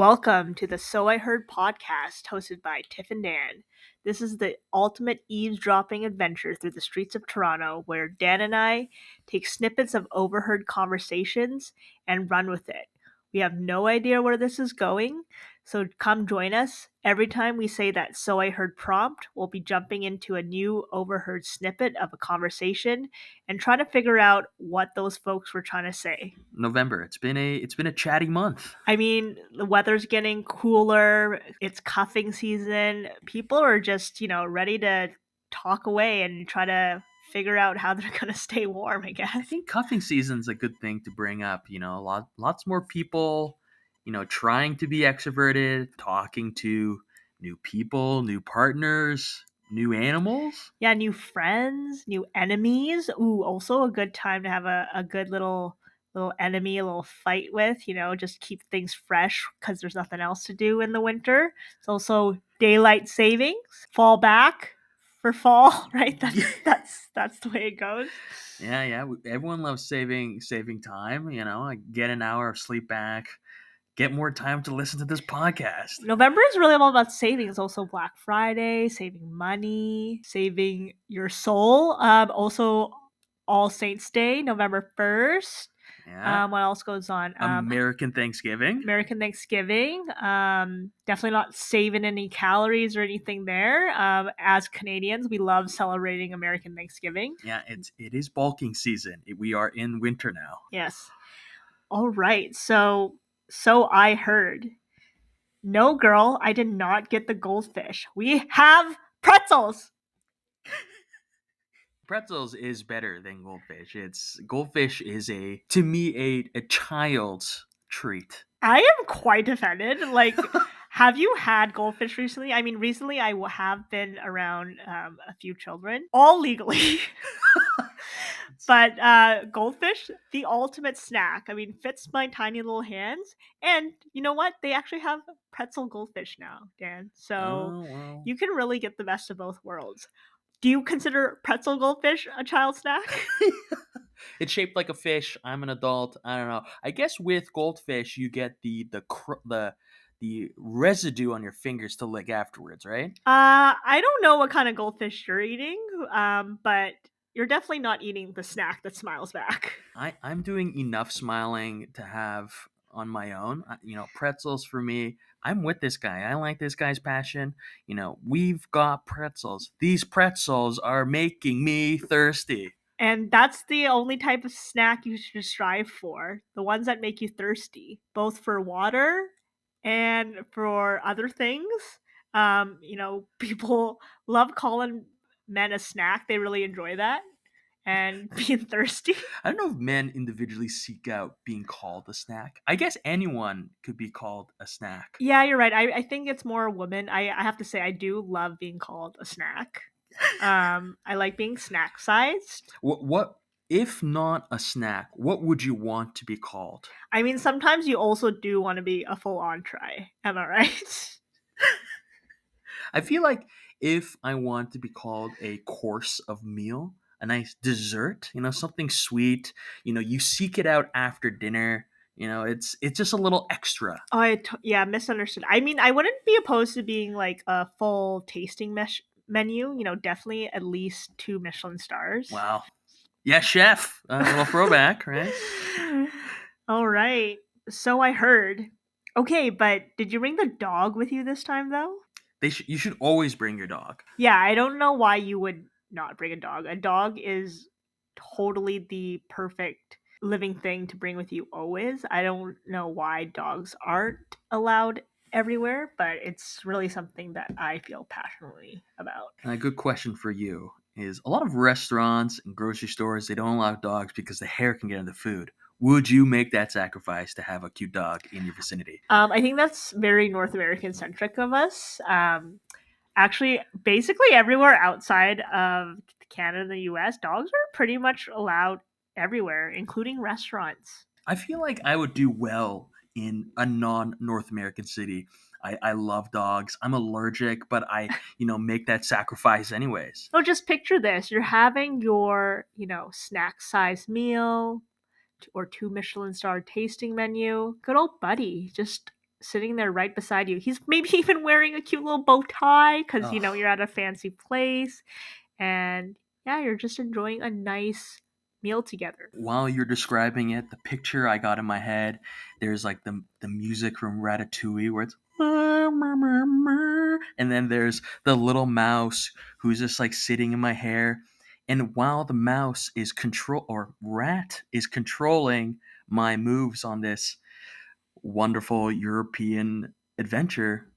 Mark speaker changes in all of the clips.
Speaker 1: Welcome to the So I Heard podcast hosted by Tiff and Dan. This is the ultimate eavesdropping adventure through the streets of Toronto where Dan and I take snippets of overheard conversations and run with it. We have no idea where this is going, so come join us. Every time we say that So I Heard prompt, we'll be jumping into a new overheard snippet of a conversation and trying to figure out what those folks were trying to say.
Speaker 2: November. It's been a it's been a chatty month.
Speaker 1: I mean, the weather's getting cooler, it's cuffing season. People are just, you know, ready to talk away and try to figure out how they're going to stay warm, I guess.
Speaker 2: I think cuffing season's a good thing to bring up. You know, a lot lots more people, you know, trying to be extroverted, talking to new people, new partners, new animals.
Speaker 1: Yeah, new friends, new enemies. Ooh, also a good time to have a, a good little little enemy, a little fight with, you know, just keep things fresh because there's nothing else to do in the winter. It's also daylight savings, fall back, for fall, right? That's that's that's the way it goes.
Speaker 2: Yeah, yeah. Everyone loves saving saving time. You know, get an hour of sleep back, get more time to listen to this podcast.
Speaker 1: November is really all about saving. It's also Black Friday, saving money, saving your soul. Um, also All Saints Day, November first. Yeah. Um, what else goes on?
Speaker 2: Um, American Thanksgiving.
Speaker 1: American Thanksgiving. Um, definitely not saving any calories or anything there. Um, as Canadians, we love celebrating American Thanksgiving.
Speaker 2: Yeah, it's it is bulking season. We are in winter now.
Speaker 1: Yes. All right. So so I heard. No, girl, I did not get the goldfish. We have pretzels
Speaker 2: pretzels is better than goldfish. It's goldfish is a to me a a child's treat.
Speaker 1: I am quite offended. Like, have you had goldfish recently? I mean, recently I have been around um, a few children, all legally. but uh, goldfish, the ultimate snack. I mean, fits my tiny little hands. And you know what? They actually have pretzel goldfish now, Dan. So oh, wow. you can really get the best of both worlds do you consider pretzel goldfish a child snack?
Speaker 2: it's shaped like a fish. I'm an adult. I don't know. I guess with goldfish, you get the the cr- the the residue on your fingers to lick afterwards, right?
Speaker 1: Uh, I don't know what kind of goldfish you're eating, um, but you're definitely not eating the snack that smiles back.
Speaker 2: I I'm doing enough smiling to have on my own. You know, pretzels for me I'm with this guy. I like this guy's passion. You know, we've got pretzels. These pretzels are making me thirsty.
Speaker 1: And that's the only type of snack you should strive for the ones that make you thirsty, both for water and for other things. Um, you know, people love calling men a snack, they really enjoy that and being thirsty.
Speaker 2: I don't know if men individually seek out being called a snack. I guess anyone could be called a snack.
Speaker 1: Yeah, you're right. I, I think it's more women. I, I have to say, I do love being called a snack. Um, I like being snack sized.
Speaker 2: What, what if not a snack? What would you want to be called?
Speaker 1: I mean, sometimes you also do want to be a full entree. Am I right?
Speaker 2: I feel like if I want to be called a course of meal, a nice dessert, you know, something sweet. You know, you seek it out after dinner. You know, it's it's just a little extra.
Speaker 1: Oh, I t- yeah, misunderstood. I mean, I wouldn't be opposed to being like a full tasting mesh menu. You know, definitely at least two Michelin stars.
Speaker 2: Wow. Yeah, chef. A little throwback, right?
Speaker 1: All right. So I heard. Okay, but did you bring the dog with you this time though?
Speaker 2: They sh- you should always bring your dog.
Speaker 1: Yeah, I don't know why you would not bring a dog. A dog is totally the perfect living thing to bring with you always. I don't know why dogs aren't allowed everywhere, but it's really something that I feel passionately about.
Speaker 2: And a good question for you is a lot of restaurants and grocery stores they don't allow dogs because the hair can get in the food. Would you make that sacrifice to have a cute dog in your vicinity?
Speaker 1: Um, I think that's very North American centric of us. Um, actually basically everywhere outside of Canada and the US, dogs are pretty much allowed everywhere, including restaurants.
Speaker 2: I feel like I would do well in a non North American city. I, I love dogs. I'm allergic, but I, you know, make that sacrifice anyways.
Speaker 1: Oh, just picture this. You're having your, you know, snack size meal or two Michelin star tasting menu. Good old buddy just sitting there right beside you. He's maybe even wearing a cute little bow tie because you know you're at a fancy place, and yeah, you're just enjoying a nice meal together.
Speaker 2: While you're describing it, the picture I got in my head, there's like the the music from Ratatouille where it's and then there's the little mouse who's just like sitting in my hair. And while the mouse is control or rat is controlling my moves on this wonderful European adventure,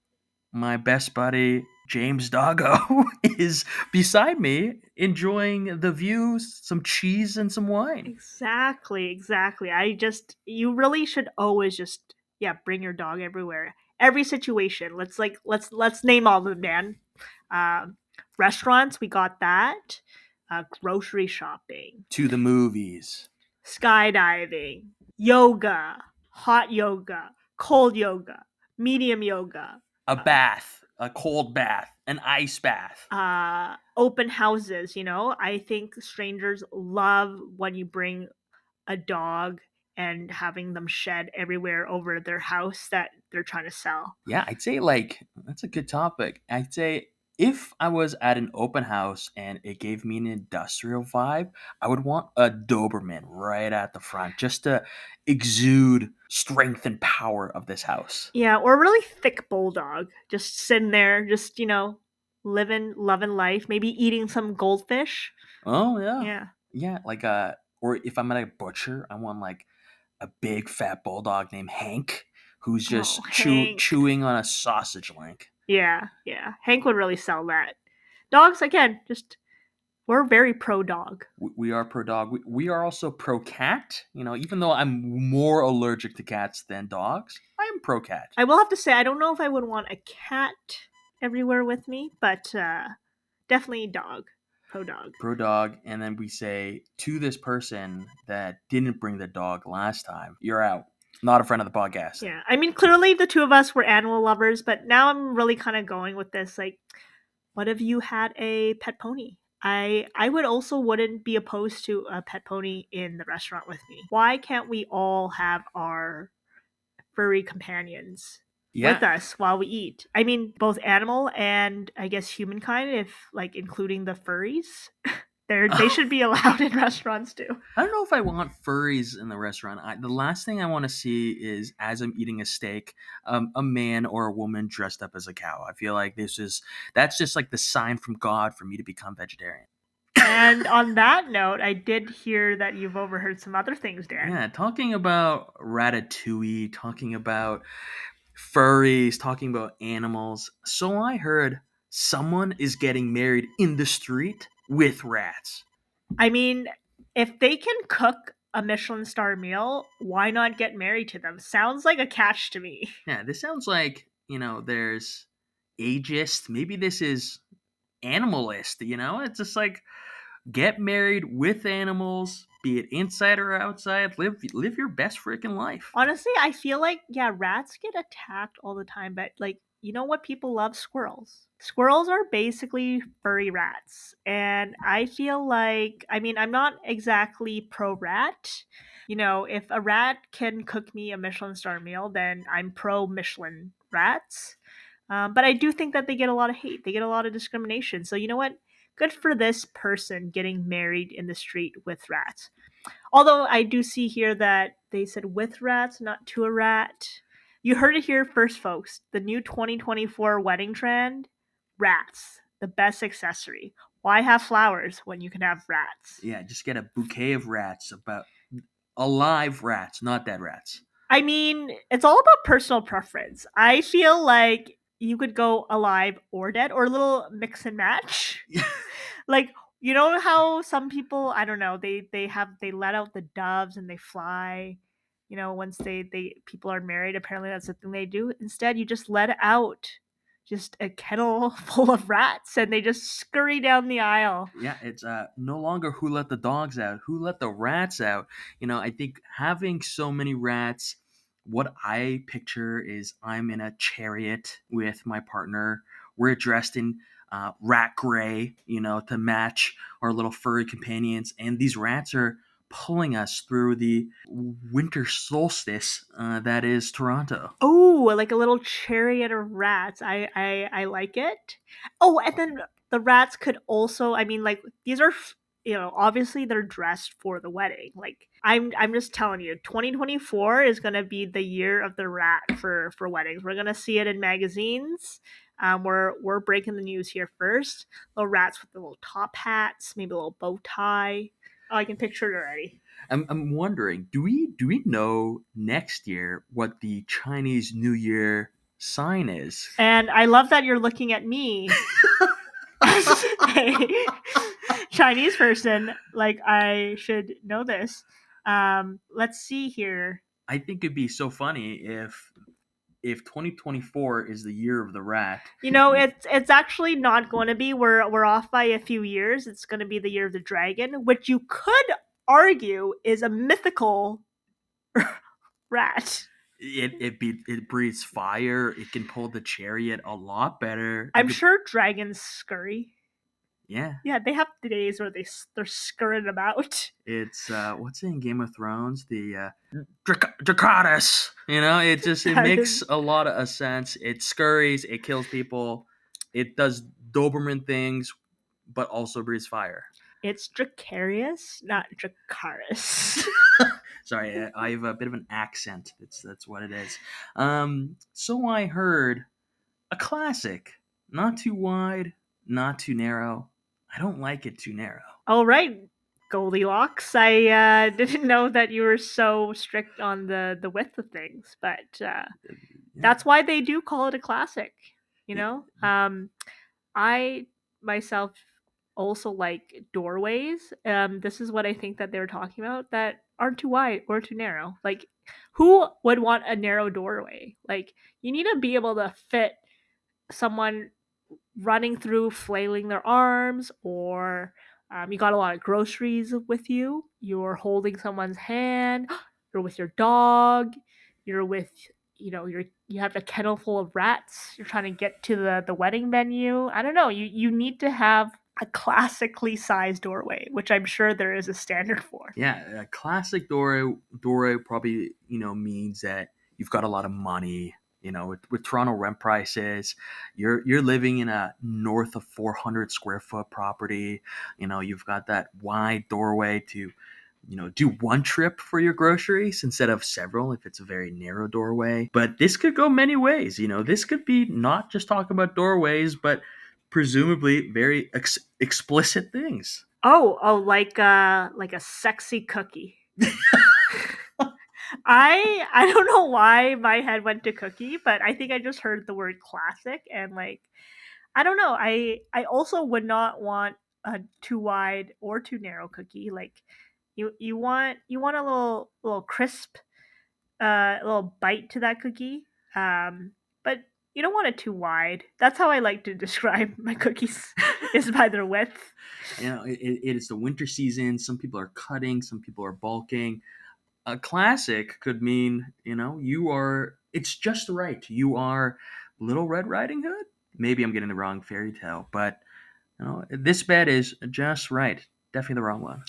Speaker 2: my best buddy James Doggo is beside me enjoying the views, some cheese and some wine.
Speaker 1: Exactly, exactly. I just you really should always just yeah bring your dog everywhere, every situation. Let's like let's let's name all of them, Dan. Um, restaurants, we got that. Uh, grocery shopping,
Speaker 2: To the movies.
Speaker 1: skydiving, yoga, hot yoga, cold yoga, medium yoga,
Speaker 2: A bath, a cold bath, an ice bath.
Speaker 1: uh, open houses. You know, I think strangers love when you bring a dog and having them shed everywhere over their house that they're trying to sell.
Speaker 2: Yeah, I'd say like that's a good topic. I'd say if I was at an open house and it gave me an industrial vibe, I would want a Doberman right at the front just to exude strength and power of this house.
Speaker 1: Yeah, or a really thick bulldog, just sitting there, just you know, living, loving life, maybe eating some goldfish.
Speaker 2: Oh yeah.
Speaker 1: Yeah,
Speaker 2: Yeah, like a or if I'm at a butcher, I want like a big fat bulldog named Hank who's oh, just
Speaker 1: Oh,
Speaker 2: chew, chewing on a sausage link.
Speaker 1: Yeah, yeah. Hank would really sell that. Dogs, again, just we're very pro dog.
Speaker 2: We, are pro dog. We, we are also pro cat. You know, even though I'm more allergic to cats than dogs, I am pro cat.
Speaker 1: I will have to say, I don't know if I would want a cat everywhere with me, but uh, definitely dog, pro dog.
Speaker 2: Pro dog, and then we say to this person that didn't bring the dog last time, you're out. Not a friend of the podcast.
Speaker 1: Yeah, I mean, clearly the two of us were animal lovers, but now I'm really kind of going with this. Like, what if you had a pet pony? I I would also wouldn't be opposed to a pet pony in the restaurant with me. Why can't we all have our furry companions
Speaker 2: Yeah.
Speaker 1: with us while we eat? I mean, both animal and I guess humankind, if like including the furries, they they should be allowed in restaurants too.
Speaker 2: I don't know if I want furries in the restaurant. I, the last thing I want to see is, as I'm eating a steak, um, a man or a woman dressed up as a cow. I feel like this is that's just like the sign from God for me to become vegetarian.
Speaker 1: And on that note, I did hear that you've overheard some other things, Darren.
Speaker 2: Yeah, talking about ratatouille, talking about furries, talking about animals. So I heard someone is getting married in the street with rats.
Speaker 1: I mean, if they can cook a Michelin star meal, why not get married to them? Sounds like a catch to me.
Speaker 2: Yeah, this sounds like, you know, there's ageist. Maybe this is animalist, you know? It's just like get married with animals, be it inside or outside. Live live your best freaking life.
Speaker 1: Honestly, I feel like yeah, rats get attacked all the time, but like you know what people love squirrels. Squirrels are basically furry rats. And I feel like I mean, I'm not exactly pro rat. You know, if a rat can cook me a Michelin star meal, then I'm pro Michelin rats. Um, but I do think that they get a lot of hate. They get a lot of discrimination. So you know what? Good for this person getting married in the street with rats. Although I do see here that they said with rats, not to a rat. You heard it here first, folks. The new 2024 wedding trend rats, the best accessory. Why have flowers when you can have rats?
Speaker 2: Yeah, just get a bouquet of rats about alive rats, not dead rats.
Speaker 1: I mean, it's all about personal preference. I feel like you could go alive or dead or a little mix and match. like you know how some people i don't know they they have they let out the doves and they fly you know once they they people are married apparently that's the thing they do instead you just let out just a kennel full of rats and they just scurry down the aisle
Speaker 2: Yeah, it's uh no longer who let the dogs out, who let the rats out. You know, I think having so many rats, what I picture is I'm in a chariot with my partner. We're dressed in uh, rat gray, you know, to match our little furry companions, and these rats are pulling us through the winter solstice uh, that is Toronto.
Speaker 1: Oh, like a little chariot of rats. I, I I like it. Oh, and then the rats could also. I mean, like these are you know obviously they're dressed for the wedding. Like I'm I'm just telling you, 2024 is gonna be the year of the rat for for weddings. We're gonna see it in magazines. Um, we're we're breaking the news here first. Little rats with the little top hats, maybe a little bow tie. Oh, I can picture it already.
Speaker 2: I'm, I'm wondering, do we do we know next year what the Chinese New Year sign is?
Speaker 1: And I love that you're looking at me. Chinese person, like I should know this. Um, let's see here.
Speaker 2: I think it'd be so funny if if 2024 is the year of the rat.
Speaker 1: You know, it's it's actually not going to be. We're we're off by a few years. It's going to be the year of the dragon, which you could argue is a mythical rat.
Speaker 2: It it be it breathes fire. It can pull the chariot a lot better.
Speaker 1: I'm
Speaker 2: It could-
Speaker 1: sure dragons scurry.
Speaker 2: Yeah,
Speaker 1: Yeah, they have days where they they're scurrying about.
Speaker 2: it's uh, what's in Game of Thrones? The uh, Drac- Dracarys. You know, it just it makes a lot of sense. It scurries. It kills people. It does Doberman things, but also breathes fire.
Speaker 1: It's Dracarius, not Dracaris.
Speaker 2: Sorry, I I have a bit of an accent. That's that's what it is. Um, so I heard a classic, not too wide, not too narrow. I don't like it too narrow.
Speaker 1: All right, Goldilocks. I uh, didn't know that you were so strict on the the width of things, but uh,
Speaker 2: Yeah.
Speaker 1: that's why they do call it a classic. You
Speaker 2: Yeah.
Speaker 1: know, um, I myself also like doorways. Um, this is what I think that they were talking about that aren't too wide or too narrow. Like, who would want a narrow doorway? Like, you need to be able to fit someone running through, flailing their arms, or um, you got a lot of groceries with you. You're holding someone's hand. You're with your dog. You're with you know you're you have a kennel full of rats. You're trying to get to the the wedding venue. I don't know. You you need to have a classically sized doorway, which I'm sure there is a standard for.
Speaker 2: Yeah, a classic doorway doorway probably you know means that you've got a lot of money. You know, with, with Toronto rent prices, you're you're living in a north of 400 square foot property. You know, you've got that wide doorway to, you know, do one trip for your groceries instead of several if it's a very narrow doorway. But this could go many ways. You know, this could be not just talking about doorways, but presumably very ex- explicit things.
Speaker 1: Oh, oh, like uh like a sexy cookie. I I don't know why my head went to cookie, but I think I just heard the word classic and like I don't know. I I also would not want a too wide or too narrow cookie. Like you you want you want a little little crisp uh little bite to that cookie. Um but you don't want it too wide. That's how I like to describe my cookies is by their width.
Speaker 2: you know it, it is the winter season some people are cutting some people are bulking a classic could mean you know you are it's just right you are little red riding hood maybe i'm getting the wrong fairy tale but you know this bed is just right definitely the wrong one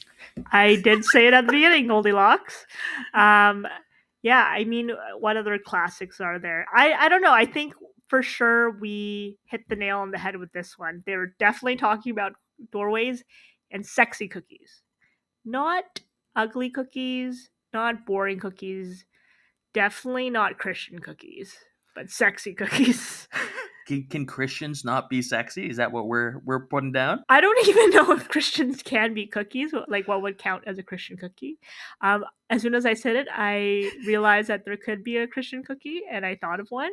Speaker 1: I did say it at the beginning, Goldilocks. Um, yeah, I mean, what other classics are there? I I don't know. I think for sure we hit the nail on the head with this one. They were definitely talking about doorways and sexy cookies, not ugly cookies, not boring cookies, definitely not Christian cookies, but sexy cookies.
Speaker 2: can, can christians not be sexy is that what we're we're putting down
Speaker 1: I don't even know if Christians can be cookies, like what would count as a Christian cookie. Um, as soon as I said it, I realized that there could be a Christian cookie, and I thought of one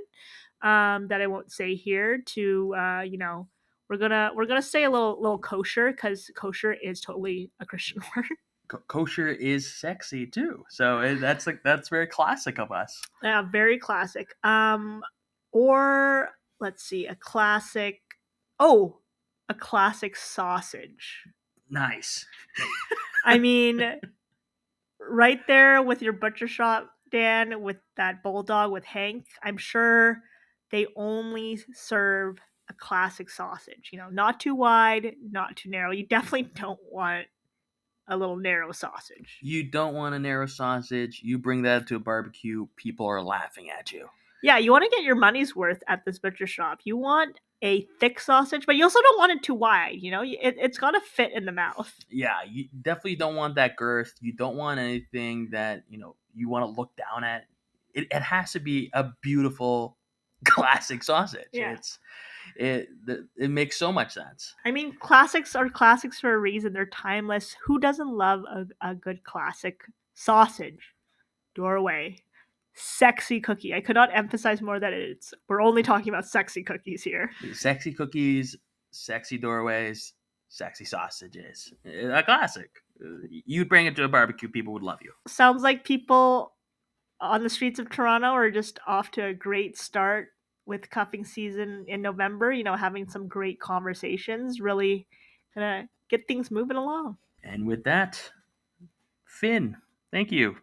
Speaker 1: um, that I won't say here. To uh, you know, we're gonna we're gonna say a little little kosher because kosher is totally a Christian word.
Speaker 2: Co- kosher is sexy too so that's like that's very classic of us
Speaker 1: yeah, very classic. Um, or let's see, a classic. Oh, a classic sausage.
Speaker 2: nice
Speaker 1: I mean, right there with your butcher shop, Dan, with that bulldog with Hank, I'm sure they only serve a classic sausage. You know, not too wide, not too narrow. You definitely don't want a little narrow sausage.
Speaker 2: You don't want a narrow sausage. You bring that to a barbecue, people are laughing at you.
Speaker 1: Yeah, you want to get your money's worth at this butcher shop. You want a thick sausage, but you also don't want it too wide. You know, it, it's got to fit in the mouth.
Speaker 2: Yeah, you definitely don't want that girth. You don't want anything that you know you want to look down at. It, it has to be a beautiful, classic sausage.
Speaker 1: Yeah.
Speaker 2: It's it it makes so much sense.
Speaker 1: I mean, classics are classics for a reason. They're timeless. Who doesn't love a, a good classic sausage? Doorway. Sexy cookie. I could not emphasize more that it's we're only talking about sexy cookies here.
Speaker 2: Sexy cookies, sexy doorways, sexy sausages. Eh, a classic. Uh, you'd bring it to a barbecue, people would love you.
Speaker 1: Sounds like people on the streets of Toronto are just off to a great start with cuffing season in November, you know, having some great conversations, really gonna get things moving along.
Speaker 2: And with that, Finn, thank you.